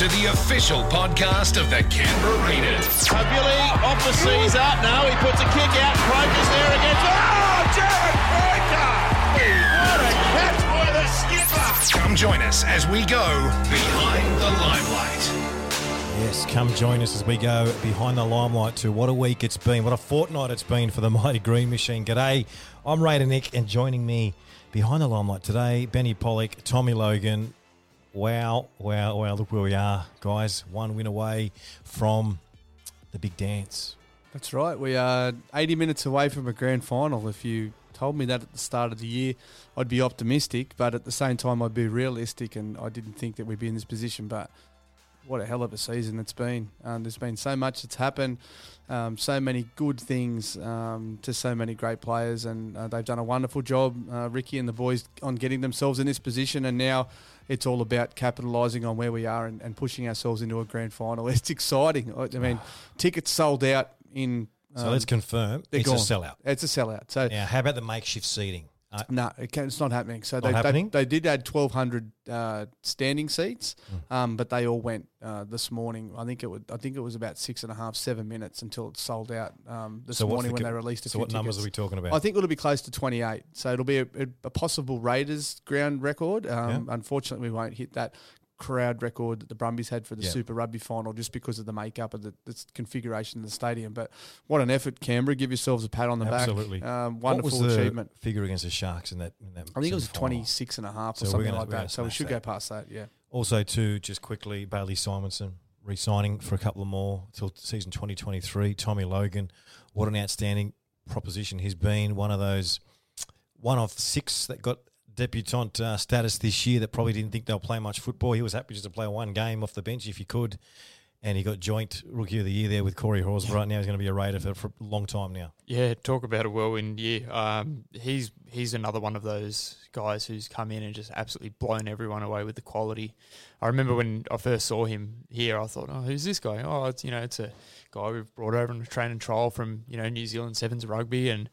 to the official podcast of the Canberra Raiders. Tabuli off the Caesar. Now he puts a kick out. Croker's there again. Oh, Jarrod Croker! What a catch by the skipper! Come join us as we go behind the limelight. Yes, come join us as we go behind the limelight to what a week it's been, what a fortnight it's been for the mighty Green Machine. G'day, I'm Raider Nick, and joining me behind the limelight today, Benny Pollock, Tommy Logan. Wow, wow, wow, look where we are, guys. One win away from the big dance. That's right. We are 80 minutes away from a grand final. If you told me that at the start of the year, I'd be optimistic, but at the same time, I'd be realistic, and I didn't think that we'd be in this position. But what a hell of a season it's been. Um, there's been so much that's happened, um, so many good things um, to so many great players, and uh, they've done a wonderful job, uh, Ricky and the boys, on getting themselves in this position. And now it's all about capitalising on where we are and, and, pushing ourselves into a grand final. It's exciting. I mean, tickets sold out in. so let's confirm it's gone. a sellout. It's a sellout. So now, how about the makeshift seating? Uh, no, it it's not happening. So they, they, they, did add 1,200 uh, standing seats, mm. um, but they all went uh, this morning. I think it would. I think it was about six and a half, seven minutes until it sold out um, this so morning the, when they released a so few what numbers are we talking about? I think it'll be close to 28. So it'll be a, a possible Raiders ground record. Um, yeah. Unfortunately, we won't hit that crowd record that the Brumbies had for the yeah. Super Rugby final just because of the makeup of the, the, configuration of the stadium. But what an effort, Canberra. Give yourselves a pat on the Absolutely. back. Um, wonderful achievement. figure against the Sharks in that, in that I think it was 26 and a half or so something gonna, like that. So we should that. go past that, yeah. Also, too, just quickly, Bailey Simonsson re-signing for a couple of more till season 2023. Tommy Logan, what an outstanding proposition he's been. One of those, one of six that got debutante uh, status this year that probably didn't think they'll play much football. He was happy just to play one game off the bench if he could. And he got joint rookie of the year there with Corey Horsburgh. Right now, he's going to be a Raider for, for a long time now. Yeah, talk about a whirlwind year. Um, he's he's another one of those guys who's come in and just absolutely blown everyone away with the quality. I remember when I first saw him here, I thought, "Oh, who's this guy? Oh, it's you know, it's a guy we've brought over on a training trial from you know New Zealand Sevens rugby, and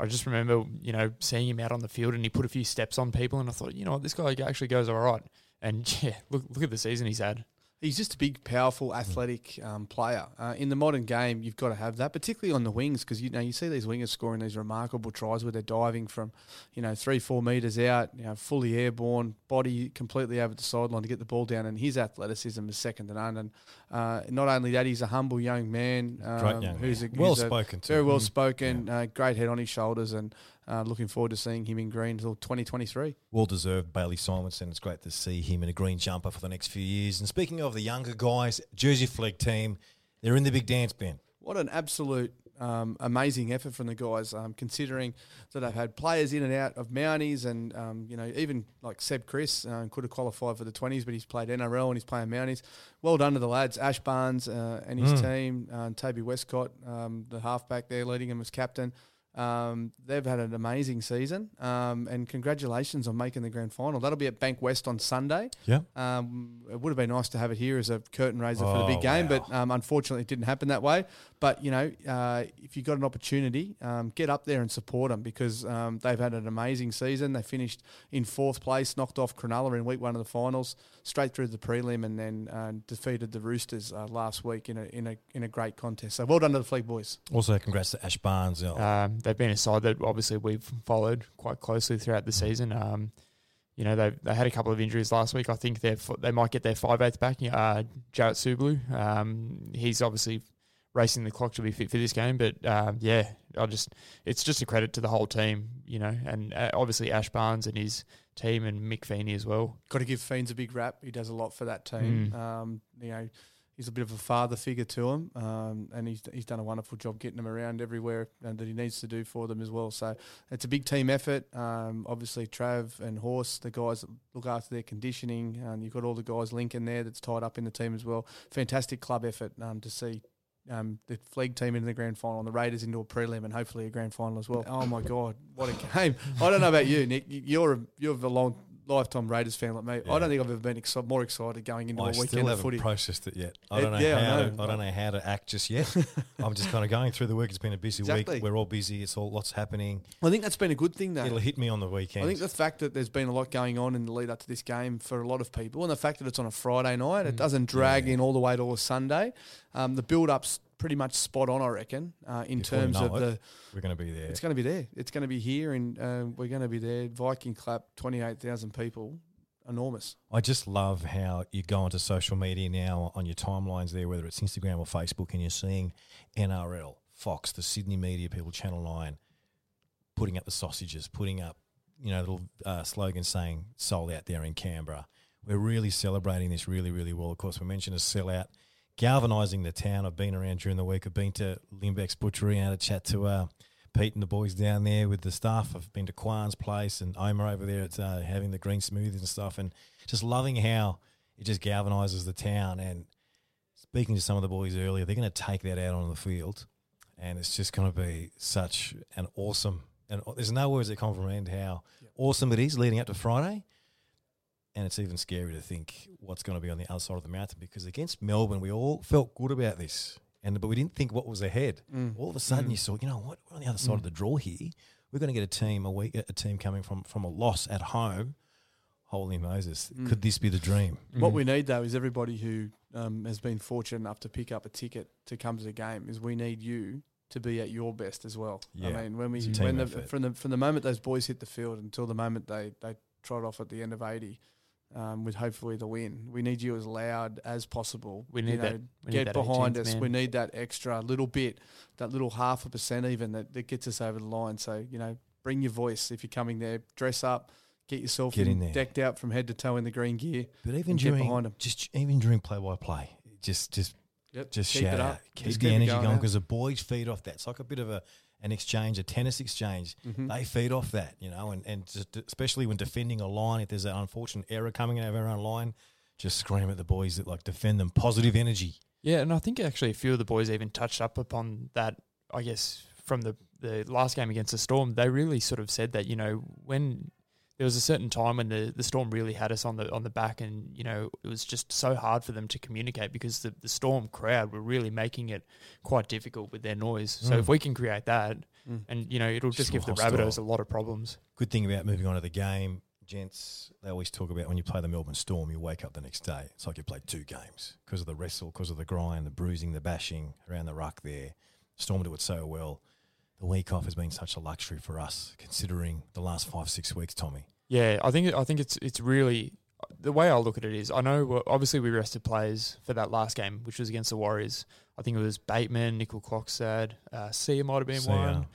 I just remember, you know, seeing him out on the field and he put a few steps on people, and I thought, you know what, this guy actually goes all right. And yeah, look look at the season he's had. He's just a big, powerful, athletic um, player. Uh, in the modern game, you've got to have that, particularly on the wings, because you know you see these wingers scoring these remarkable tries where they're diving from, you know, three, four meters out, you know, fully airborne, body completely over the sideline to get the ball down, and his athleticism is second to none. And uh, not only that, he's a humble young man, um, young who's man. A, well spoken, very well spoken, yeah. uh, great head on his shoulders, and uh, looking forward to seeing him in green until 2023. Well deserved, Bailey Simonsson. It's great to see him in a green jumper for the next few years. And speaking of the younger guys, Jersey Flegg team, they're in the big dance, Ben. What an absolute um, amazing effort from the guys, um, considering that they've had players in and out of Mounties, and um, you know even like Seb Kris uh, could have qualified for the twenties, but he's played NRL and he's playing Mounties. Well done to the lads, Ash Barnes uh, and his mm. team, uh, Toby Westcott, um, the halfback there, leading him as captain. Um, they've had an amazing season, um, and congratulations on making the grand final. That'll be at Bankwest on Sunday. Yeah, um, it would have been nice to have it here as a curtain raiser oh, for the big oh, game, wow. but um, unfortunately, it didn't happen that way. But you know, uh, if you got an opportunity, um, get up there and support them because um, they've had an amazing season. They finished in fourth place, knocked off Cronulla in week one of the finals, straight through the prelim, and then uh, defeated the Roosters uh, last week in a in a in a great contest. So well done to the Flegg boys. Also, congrats to Ash Barnes they've been a side that obviously we've followed quite closely throughout the season. Um, you know, they they had a couple of injuries last week. I think they they might get their five eighth back. Uh, Jarrett Sublu, um, he's obviously racing the clock to be fit for this game. But uh, yeah, I just it's just a credit to the whole team, you know, and uh, obviously Ash Barnes and his team and Mick Feeney as well. Got to give Fiends a big rap. He does a lot for that team. Mm. Um, you know he's a bit of a father figure to him, um, and he's he's done a wonderful job getting them around everywhere and that he needs to do for them as well. So it's a big team effort. Um, obviously, Trav and Horse, the guys that look after their conditioning, and you've got all the guys linking there that's tied up in the team as well. Fantastic club effort um, to see. Um, the Flegg team into the grand final, and the Raiders into a prelim, and hopefully a grand final as well. Oh my God, what a game! I don't know about you, Nick. You're a, you're a long lifetime Raiders fan like me, Yeah. I don't think I've ever been exci- more excited going into I a weekend of haven't footy. processed it yet. I don't know yeah, I how. know. To, I don't know how to act just yet. I'm just kind of going through the week. It's been a busy Exactly. week. We're all busy. It's all lots happening. I think that's been a good thing though. It'll hit me on the weekend. I think the fact that there's been a lot going on in the lead up to this game for a lot of people, and the fact that it's on a Friday night, it doesn't drag Yeah. in all the way to a Sunday. Um, the build up's pretty much spot on, I reckon, uh, in Before terms of it, the. we're going to be there. It's going to be there. It's going to be here, and uh, we're going to be there. Viking clap, twenty eight thousand people, enormous. I just love how you go onto social media now on your timelines there, whether it's Instagram or Facebook, and you're seeing NRL, Fox, the Sydney media people, Channel 9, putting up the sausages, putting up, you know, little uh, slogans saying sold out there in Canberra. We're really celebrating this really, really well. Of course, we mentioned a sellout, galvanising the town. I've been around during the week. I've been to Limbeck's Butchery and had a chat to uh, Pete and the boys down there with the staff. I've been to Kwan's place and Omer over there at uh, having the green smoothies and stuff, and just loving how it just galvanises the town. And speaking to some of the boys earlier, they're going to take that out on the field, and it's just going to be such an awesome. And there's no words that comprehend how awesome it is leading up to Friday. And it's even scary to think what's going to be on the other side of the mountain because against Melbourne, we all felt good about this, and but we didn't think what was ahead. Mm. All of a sudden, mm. you saw, you know what, we're on the other mm. side of the draw here. We're going to get a team a week, a team coming from from a loss at home. Holy Moses, could this be the dream? What we need though is everybody who um, has been fortunate enough to pick up a ticket to come to the game. Is we need you to be at your best as well. Yeah. I mean, when we It's a team when the, from the from the moment those boys hit the field until the moment they they trot off at the end of eighty. Um, with hopefully the win, we need you as loud as possible. We You need know, that- we need get that behind 18th us. man. We need that extra little bit, that little half a percent even that, that gets us over the line. So you know, bring your voice if you're coming there. Dress up, get yourself Get in there. decked out from head to toe in the green gear. But even during just even during play by play, just just Yep, just keep shout it out, up. keep Just the energy going because the boys feed off that. It's like a bit of a an exchange, a tennis exchange. Mm-hmm. They feed off that, you know, and and just, especially when defending a line, if there's an unfortunate error coming out of our own line, just scream at the boys that like defend them. Positive energy. Yeah, and I think actually a few of the boys even touched up upon that. I guess from the the last game against the Storm, they really sort of said that you know when there was a certain time when the, the Storm really had us on the on the back, and you know it was just so hard for them to communicate because the, the Storm crowd were really making it quite difficult with their noise. So Mm. if we can create that, Mm. and you know it'll just Just give the. Rabbitohs a lot of problems. Good thing about moving on to the game, gents, they always talk about when you play the Melbourne Storm, you wake up the next day. It's like you played two games because of the wrestle, because of the grind, the bruising, the bashing around the ruck there. Storm do it so well. The week off has been such a luxury for us, considering the last five, six weeks, Tommy. Yeah, I think I think it's it's really the way I look at it is I know obviously we rested players for that last game, which was against the Warriors. I think it was Bateman, Nicoll-Klokstad, uh, Sia might have been So, one.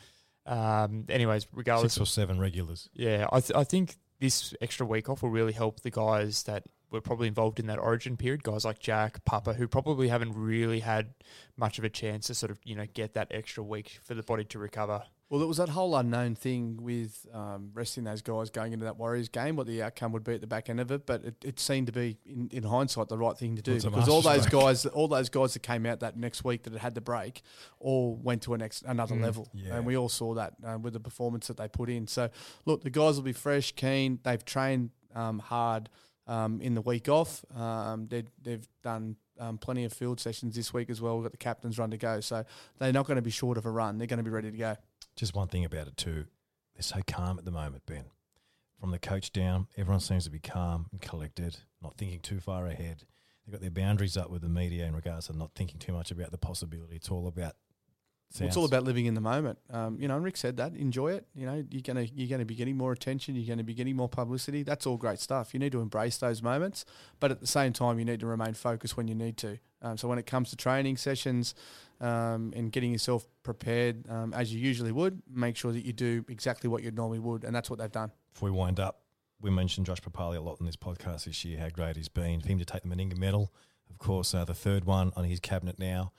Um, anyways, regardless, Six or seven regulars. yeah, I th- I think this extra week off will really help the guys that were probably involved in that Origin period. Guys like Jack, Papa, who probably haven't really had much of a chance to sort of you know get that extra week for the body to recover. Well, it was that whole unknown thing with um, resting those guys going into that Warriors game, what the outcome would be at the back end of it. But it, it seemed to be, in, in hindsight, the right thing to do Well, it's a because all those masterstroke. guys, all those guys that came out that next week that had had the break, all went to a next another Mm, level, yeah. and we all saw that uh, with the performance that they put in. So, look, the guys will be fresh, keen. They've trained um, hard um, in the week off. Um, they, they've done. Um, plenty of field sessions this week as well. We've got the captain's run to go, so they're not going to be short of a run. They're going to be ready to go. Just one thing about it too, they're so calm at the moment, Ben. From the coach down, everyone seems to be calm and collected, not thinking too far ahead. They've got their boundaries up with the media in regards to not thinking too much about the possibility. It's all about. Well, it's all about living in the moment. Um, you know, and Rick said that. Enjoy it. You know, you're gonna you're gonna be getting more attention. You're gonna be getting more publicity. That's all great stuff. You need to embrace those moments, but at the same time, you need to remain focused when you need to. Um, so when it comes to training sessions um, and getting yourself prepared um, as you usually would, make sure that you do exactly what you normally would, and that's what they've done. If we wind up, we mentioned Josh Papalii a lot in this podcast this year, how great he's been. For him to take the Meninga medal, of course, uh, the third one on his cabinet now.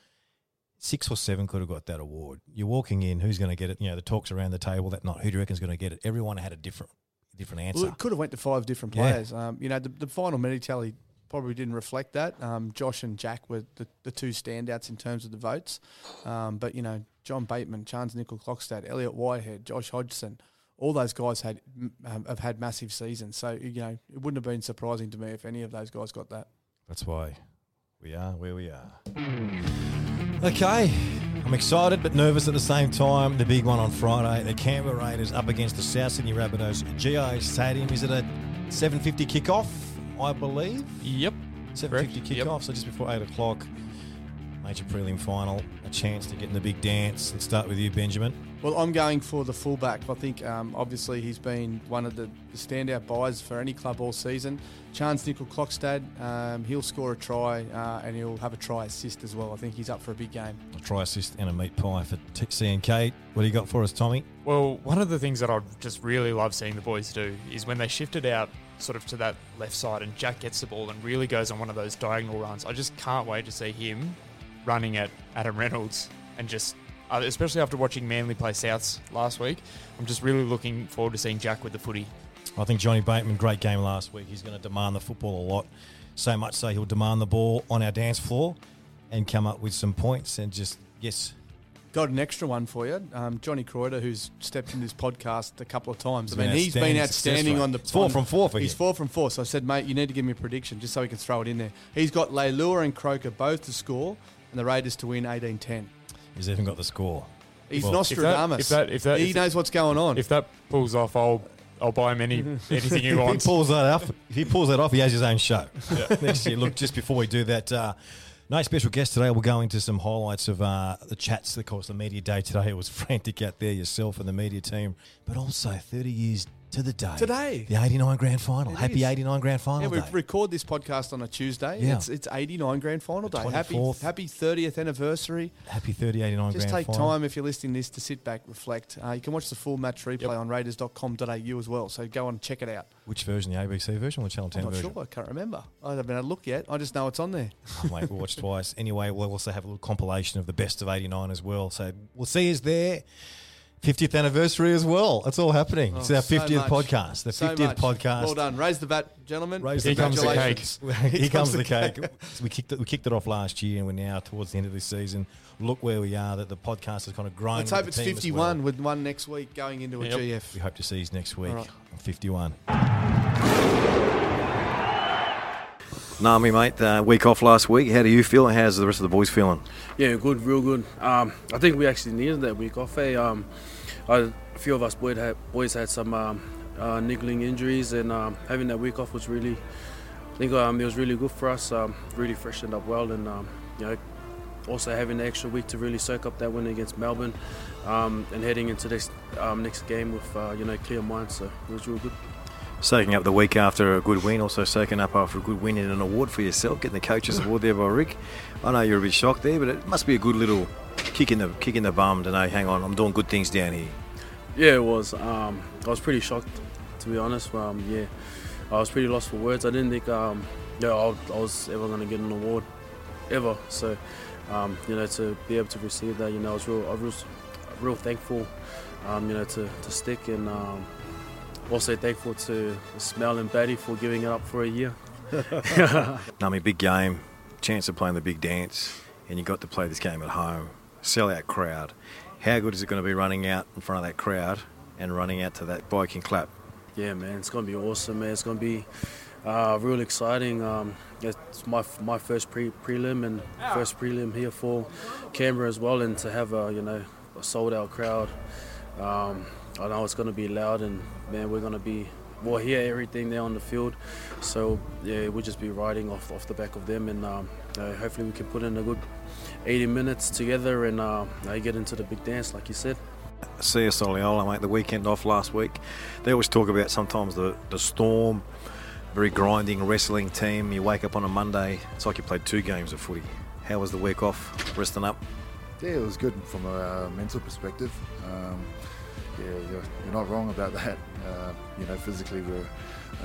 Six or seven could have got that award. You're walking in, who's going to get it? You know, the talks around the table that night. Who do you reckon's going to get it? Everyone had a different, different answer. Well, it could have went to five different Yeah. players. Um, you know, the, the final minute tally probably didn't reflect that. Um, Josh and Jack were the, the two standouts in terms of the votes. Um, but, you know, John Bateman, Charnze Nicoll-Klokstad, Elliot Whitehead, Josh Hodgson, all those guys had um, have had massive seasons. So you know, it wouldn't have been surprising to me if any of those guys got that. That's why we are where we are. Okay, I'm excited but nervous at the same time. The big one on Friday, the Canberra Raiders up against the South Sydney Rabbitohs. GIO Stadium. Is it a 7:50 kickoff? I believe. Yep. 7:50 Correct. kickoff. Yep. So just before eight o'clock. Major prelim final. A chance to get in the big dance. Let's start with you, Benjamin. Well, I'm going for the fullback. I think um, obviously he's been one of the, the standout buys for any club all season. Charnze Nicoll-Klokstad, um, he'll score a try uh, and he'll have a try assist as well. I think he's up for a big game. A try assist and a meat pie for T- CNK. What do you got for us, Tommy? Well, one of the things that I just really love seeing the boys do is when they shifted out sort of to that left side and Jack gets the ball and really goes on one of those diagonal runs. I just can't wait to see him running at Adam Reynolds and just, especially after watching Manly play Souths last week, I'm just really looking forward to seeing Jack with the footy. I think Johnny Bateman, great game last week. He's going to demand the football a lot. So much so he'll demand the ball on our dance floor and come up with some points and just, yes, Got an extra one for you. Um, Johnny Kreuter, who's stepped in this podcast a couple of times. I mean, he's been outstanding outstanding success rate. on the. It's four on- from four for He's him. four from four. So I said, mate, you need to give me a prediction just so he can throw it in there. He's got Leilua and Croker both to score and the Raiders to win 18-10. He's even got the score. He's Well, if that- Nostradamus. if that- if that- he if- knows what's going on. If that pulls off, I'll I'll buy him any anything he If he wants. pulls that off, if he pulls that off, he has his own show next year. Look, just before we do that, uh, no special guest today. We'll go into some highlights of uh, the chats. Of course, the media day today it was frantic out there, yourself and the media team, but also 30 years to the day. Today. the 89 grand final. It Happy is. 89 grand final Yeah, we record this podcast on a Tuesday. Yeah. It's it's 89 grand final The day. Happy 24th. happy 30th anniversary. Happy 30 89 Just take final. time if you're listening to this to sit back, reflect. Uh, you can watch the full match replay on raiders.com.au as well. So go and check it out. Which version? The ABC version or Channel 10 I'm not version? sure. I can't remember. I haven't had a look yet. I just know it's on there. Oh, mate, we'll watch twice. Anyway, we'll also have a little compilation of the best of 89 as well. So we'll see us there. 50th anniversary as well. It's all happening. it's Oh, our 50th much. podcast. The So 50th much. podcast. Well done. Raise the bat, gentlemen. Raise Here the comes the Congratulations. Here comes the cake. cake. So we kicked it. We kicked it off last year, and we're now towards the end of this season. Look where we are. That the podcast has kind of grown. Let's hope it's 51 well. with one next week going into a GF. We hope to see you next week. All right. on 51. Nami, mate, uh, week off last week. How do you feel? How's the rest of the boys feeling? Yeah, good, real good. Um, I think we actually needed that week off. Eh? Um, a few of us boys had, boys had some um, uh, niggling injuries, and um, having that week off was really, I think um, it was really good for us. Um, really freshened up well, and you know, also having the extra week to really soak up that win against Melbourne, and heading into this next game with uh, you know clear minds. So it was real good. Soaking up the week after a good win, also soaking up after a good win in an award for yourself, getting the coaches award there by Rick. I know you're a bit shocked there, but it must be a good little kick in the kick in the bum to know. Hang on, I'm doing good things down here. Yeah, it was. Um, I was pretty shocked, to be honest. Um, yeah, I was pretty lost for words. I didn't think, um, yeah, I, was ever going to get an award, ever. So, um, you know, to be able to receive that, you know, I was real, I was real thankful, um, you know, to, to stick and um, also thankful to Smell and Batty for giving it up for a year. Nami, big game, chance of playing the big dance, and you got to play this game at home. Sellout crowd. How good is it going to be running out in front of that crowd and running out to that Viking clap? Yeah, man, it's gonna be awesome, man. It's gonna be uh, real exciting. Um, it's my my first pre prelim and first prelim here for Canberra as well, and to have a you know a sold out crowd. Um, I know it's gonna be loud, and man, we're gonna be we'll hear everything there on the field. So yeah, we'll just be riding off off the back of them, and um, uh, hopefully we can put in a good 80 minutes together and uh, get into the big dance, like you said. Sia Soliola, mate, the weekend off last week. They always talk about sometimes the, the storm, very grinding wrestling team. You wake up on a Monday, it's like you played two games of footy. How was the week off? Resting up? Yeah, it was good from a uh, mental perspective. Um, yeah, you're, you're not wrong about that. Uh, you know, physically we're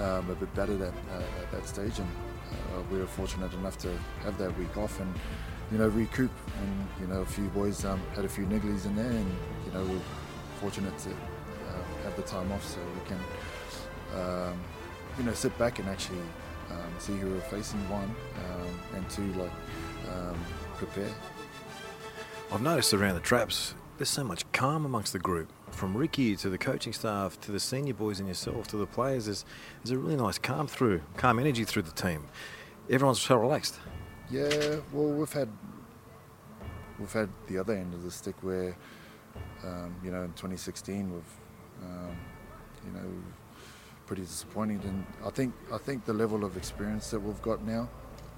um, a bit better at, uh, at that stage, and uh, we were fortunate enough to have that week off and you know recoup. And you know, a few boys um, had a few nigglies in there, and you know we're fortunate to uh, have the time off so we can um, you know sit back and actually um, see who we're facing. One um, and two, like um, prepare. I've noticed around the traps, there's so much calm amongst the group. From Ricky to the coaching staff to the senior boys and yourself to the players, there's, there's a really nice calm through, calm energy through the team. Everyone's so relaxed. Yeah, well, we've had we've had the other end of the stick where, um, you know, in 2016 we've, um, you know, pretty disappointing. And I think I think the level of experience that we've got now,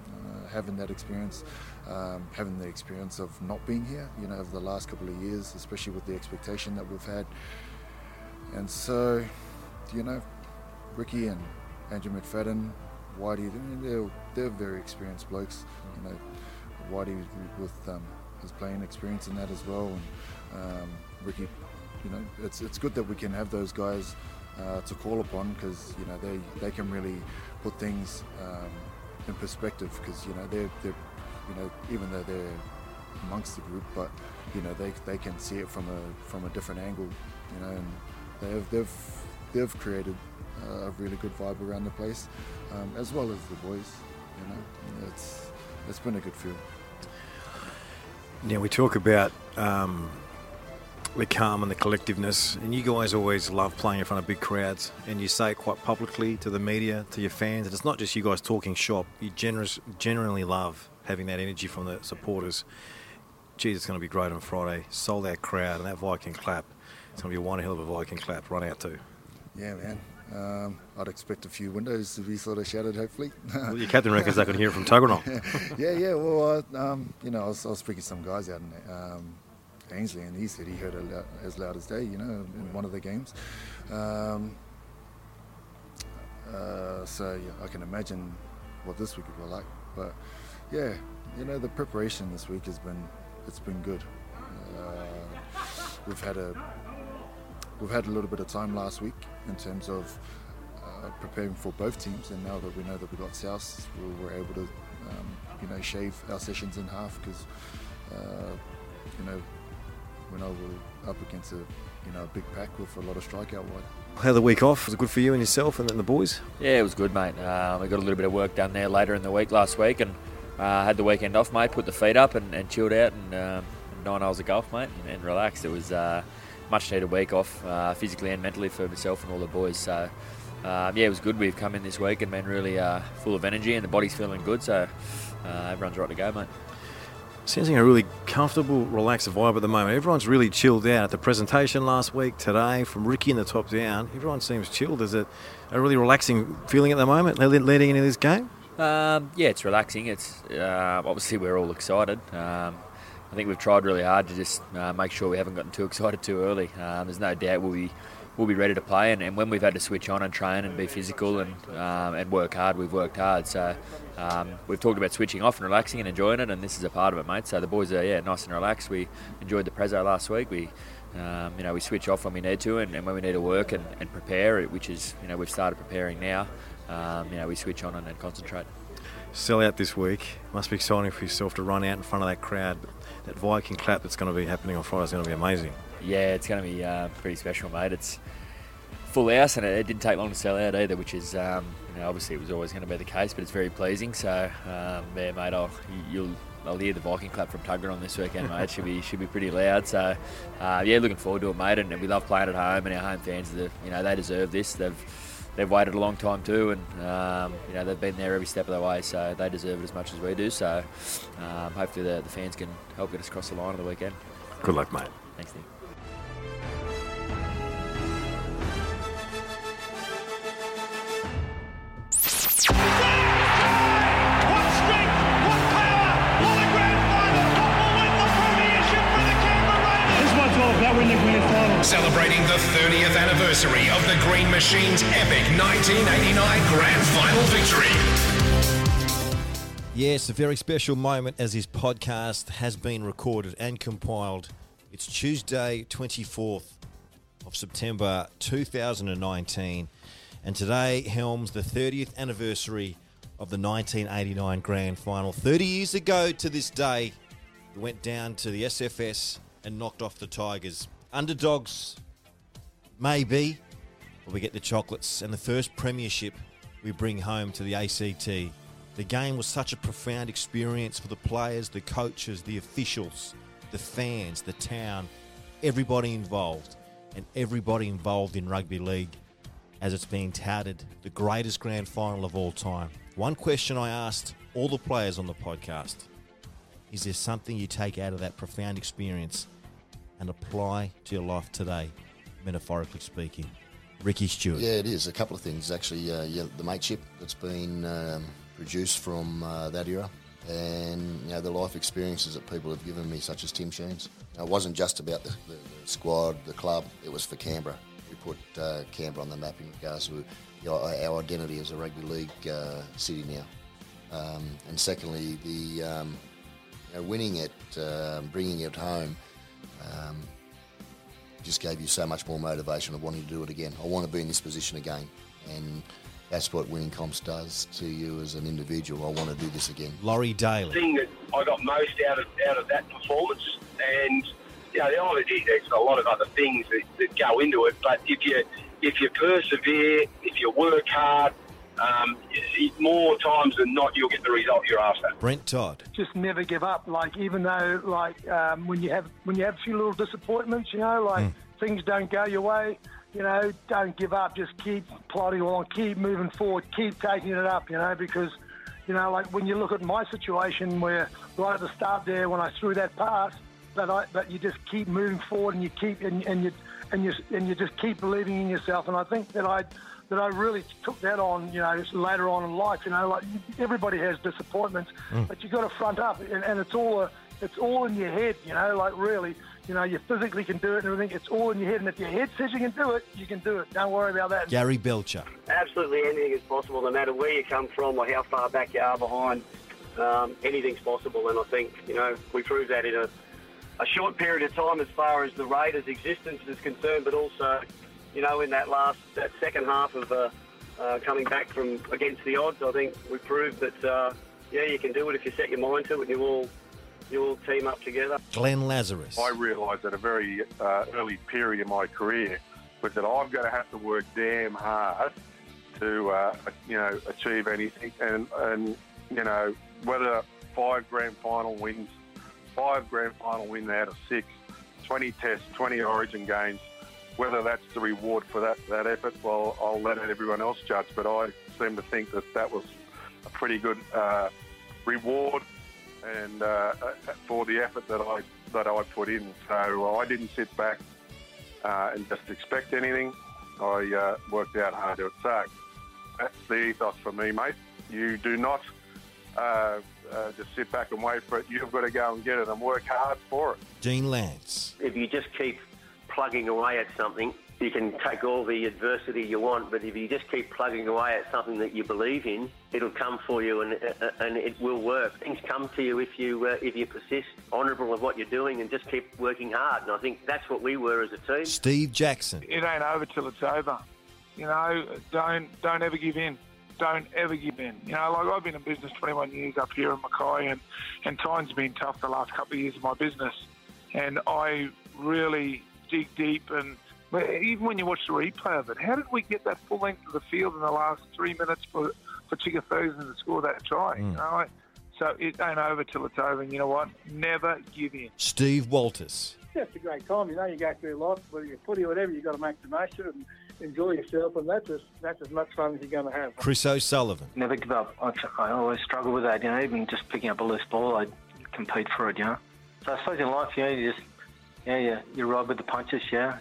uh, having that experience, um, having the experience of not being here, you know, over the last couple of years, especially with the expectation that we've had, and so, you know, Ricky and Andrew McFadden, Whitey, they're, they're very experienced blokes. You know, Whitey with um, his playing experience in that as well, and um, Ricky. You know, it's it's good that we can have those guys uh, to call upon because you know they they can really put things um, in perspective because you know they're they're you know even though they're amongst the group, but you know they they can see it from a from a different angle. You know, and they've they've they've created a really good vibe around the place, um, as well as the boys. You know, it's it's been a good feel. Now we talk about um, the calm and the collectiveness, and you guys always love playing in front of big crowds, and you say it quite publicly to the media, to your fans, and it's not just you guys talking shop. You generous, generally love having that energy from the supporters. Geez, it's going to be great on Friday. Sold out crowd and that Viking clap. It's going to be one hell of a Viking clap. Run out too. Yeah, man. Um, I'd expect a few windows to be sort of shattered, hopefully. Well, your captain reckons I can hear it from Tuggeranong. yeah, yeah. Well, I, um, you know, I was, I was speaking to some guys out in um, Ainslie, and he said he heard it as loud as day, you know, in one of the games. Um, uh, so yeah, I can imagine what this week will be like. But yeah, you know, the preparation this week has been it's been good. Uh, we've had a we've had a little bit of time last week in terms of uh, preparing for both teams, and now that we know that we got South, we were able to um, you know shave our sessions in half because uh, you know when I were up against a you know a big pack with a lot of strikeout wide. How the week off? Was it good for you and yourself and then the boys? Yeah, it was good, mate. Um, we got a little bit of work done there later in the week last week, and uh, had the weekend off, mate. Put the feet up and, and chilled out, and um, nine hours of golf, mate, and, and relaxed. It was uh, much needed week off, uh, physically and mentally for myself and all the boys. So. Um, yeah, it was good. We've come in this week and been really uh, full of energy, and the body's feeling good. So uh, everyone's right to go, mate. Sensing a really comfortable, relaxed vibe at the moment. Everyone's really chilled out. At the presentation last week, today, from Ricky in the top down, everyone seems chilled. Is it a really relaxing feeling at the moment, leading into this game? Um, yeah, it's relaxing. It's uh, obviously we're all excited. Um, I think we've tried really hard to just uh, make sure we haven't gotten too excited too early. Um, there's no doubt we'll be we'll be ready to play. And, and, when we've had to switch on and train and be physical and um, and work hard, we've worked hard. So um, we've talked about switching off and relaxing and enjoying it, and this is a part of it, mate. So the boys are yeah nice and relaxed. We enjoyed the prezzo last week. We um, you know we switch off when we need to, and, and when we need to work and, and, prepare, which is you know we've started preparing now. Um, you know we switch on and, and concentrate. Sell out this week. Must be exciting for yourself to run out in front of that crowd. That Viking clap that's going to be happening on Friday is going to be amazing. Yeah, it's going to be uh, pretty special, mate. It's full house, and it, it, didn't take long to sell out either, which is um, you know, obviously it was always going to be the case, but it's very pleasing. So um, yeah, mate, I'll you'll. I'll hear the Viking clap from Tuggeranong this weekend, mate. should be should be pretty loud. So, uh, yeah, looking forward to it, mate. And, and we love playing at home, and our home fans, are, you know, they deserve this. They've they've waited a long time too, and um, you know they've been there every step of the way, so they deserve it as much as we do. So um, hopefully the, the, fans can help get us across the line on the weekend. Good luck, mate. Thanks, Nick. Celebrating the 30th anniversary of the Green Machine's epic 1989 Grand Final victory. Yes, a very special moment as this podcast has been recorded and compiled. It's Tuesday, 24th of September 2019, and today helms the 30th anniversary of the 1989 Grand Final. 30 years ago to this day, it went down to the SFS and knocked off the Tigers. Underdogs, maybe, but we get the chocolates and the first premiership we bring home to the ACT. The game was such a profound experience for the players, the coaches, the officials, the fans, the town, everybody involved. and everybody involved in rugby league as it's being touted the greatest grand final of all time. One question I asked all the players on the podcast is there something you take out of that profound experience and apply to your life today, metaphorically speaking? Ricky Stuart. Yeah, it is. A couple of things, actually. Uh, yeah, the mateship that's been um, produced from uh, that era and you know, the life experiences that people have given me, such as Tim Sheens. it wasn't just about the, the, the, squad, the club, it was for Canberra. We put uh, Canberra on the map in regards to you know, our identity as a rugby league uh, city now. Um, and secondly, the um, you know, winning it, uh, bringing it home, um, just gave you so much more motivation of wanting to do it again. I want to be in this position again. And that's what winning comps does to you as an individual. I want to do this again. Laurie Daley. The thing that I got most out of out of that performance, and you know, obviously there's a lot of other things that, that go into it. But if you if you persevere, if you work hard, um, more times than not, you'll get the result you're after. Brent Todd. Just never give up. Like even though, like um, when you have when you have a few little disappointments, you know, like mm. things don't go your way you know, don't give up. Just keep plodding along, keep moving forward, keep taking it up. You know, because you know, like when you look at my situation, where right at the start there, when I threw that pass, but I, but you just keep moving forward and you keep and, and you and you and you just keep believing in yourself. And I think that I that I really took that on, you know, later on in life. You know, like everybody has disappointments, mm. but you've got to front up, and, and it's all a, it's all in your head. You know, like really you know, you physically can do it and everything. It's all in your head. And if your head says you can do it, you can do it. Don't worry about that. Gary Belcher. Absolutely anything is possible, no matter where you come from or how far back you are behind. Um, anything's possible. And I think, you know, we proved that in a, a short period of time as far as the Raiders' existence is concerned, but also, you know, in that last, that second half of uh, uh, coming back from against the odds, I think we proved that, uh, yeah, you can do it if you set your mind to it and you all you all team up together. Glenn Lazarus. I realised at a very uh, early period of my career was that I've got to have to work damn hard to uh, you know achieve anything, and and you know whether five grand final wins, five grand final wins out of six, 20 tests, 20 Origin games, whether that's the reward for that that effort, well, I'll let everyone else judge. But I seem to think that that was a pretty good uh, reward and uh, for the effort that I that I put in. So I didn't sit back uh, and just expect anything. I uh, worked out hard to it. So that's the ethos for me, mate. You do not uh, uh, just sit back and wait for it. You've got to go and get it and work hard for it. Dean Lance. If you just keep plugging away at something, you can take all the adversity you want, but if you just keep plugging away at something that you believe in, it'll come for you and uh, and it will work. Things come to you if you uh, if you persist, honourable of what you're doing, and just keep working hard. And I think that's what we were as a team. Steve Jackson. It ain't over till it's over. You know, don't don't ever give in. Don't ever give in. You know, like I've been in business 21 years up here in Mackay, and and times have been tough the last couple of years of my business, and I really dig deep and even when you watch the replay of it, how did we get that full length of the field in the last three minutes for for Chicka Ferguson to score that try? Mm. You know, so it ain't over till it's over. And you know what? Never give in. Steve Walters. Yeah, it's a great time. You know, you go through life, whether you're footy or whatever, you've got to make the most of it and enjoy yourself, and that's as that's as much fun as you're going to have. Chris O'Sullivan. Never give up. I, I always struggle with that. You know, even just picking up a loose ball, I compete for it. You know, so I suppose in life, you know, you just yeah, yeah, you ride with the punches. Yeah,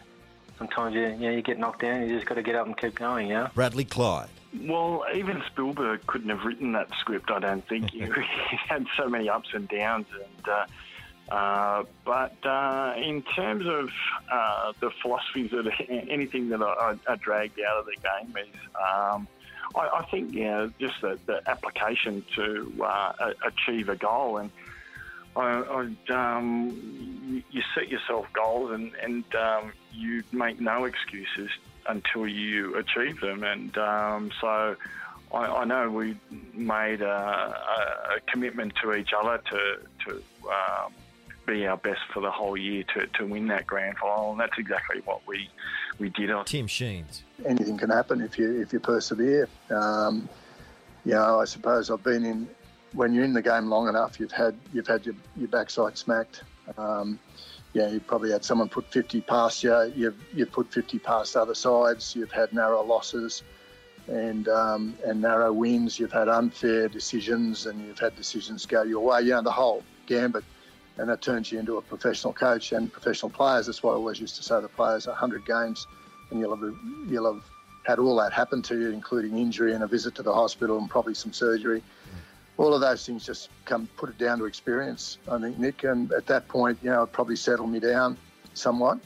sometimes you, you, you get knocked down. You just got to get up and keep going. Yeah. Bradley Clyde. Well, even Spielberg couldn't have written that script. I don't think he had so many ups and downs, and uh, uh, but uh, in terms of uh, the philosophies that anything that I, I, dragged out of the game is. Um, I, I, think yeah, just the, the application to uh, achieve a goal, and I, um, you set yourself goals and, and um, you make no excuses until you achieve them. And um, so I, I, know we made a, a, commitment to each other to, to um, be our best for the whole year to, to win that grand final. And that's exactly what we, we did. Tim Sheens. Anything can happen if you, if you persevere. Um, you know, I suppose I've been in when you're in the game long enough, you've had you've had your, your backside smacked. Um, yeah, you probably had someone put 50 past you. You've you've put 50 past other sides. You've had narrow losses, and um, and narrow wins. You've had unfair decisions, and you've had decisions go your way. You know the whole gambit, and that turns you into a professional coach and professional players. That's why I always used to say to the players, 100 games, and you'll have you'll have had all that happen to you, including injury and a visit to the hospital and probably some surgery all of those things just come put it down to experience. I think Nick, and at that point, you know, it probably settled me down somewhat,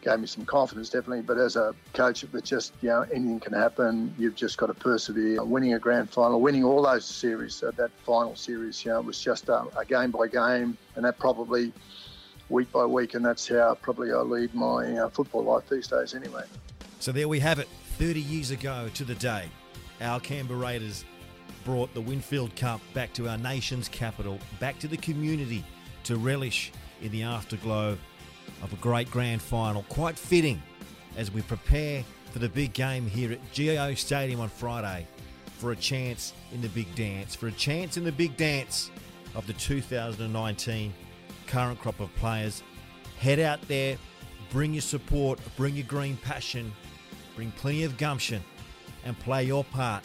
gave me some confidence definitely. But as a coach, it was just you know anything can happen. You've just got to persevere. Winning a grand final, winning all those series, uh, that final series, you know, was just a, a game by game, and that probably week by week, and that's how probably I lead my uh, football life these days anyway. So there we have it. 30 years ago to the day, our Canberra Raiders brought the Winfield Cup back to our nation's capital, back to the community to relish in the afterglow of a great grand final. Quite fitting as we prepare for the big game here at GIO Stadium on Friday for a chance in the big dance, for a chance in the big dance of the 2019 current crop of players. Head out there, bring your support, bring your green passion, bring plenty of gumption, and play your part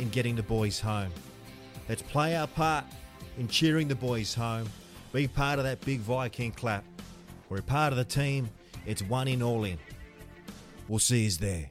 in getting the boys home. Let's play our part in cheering the boys home. Be part of that big Viking clap. We're part of the team. It's one in, all in. We'll see you there.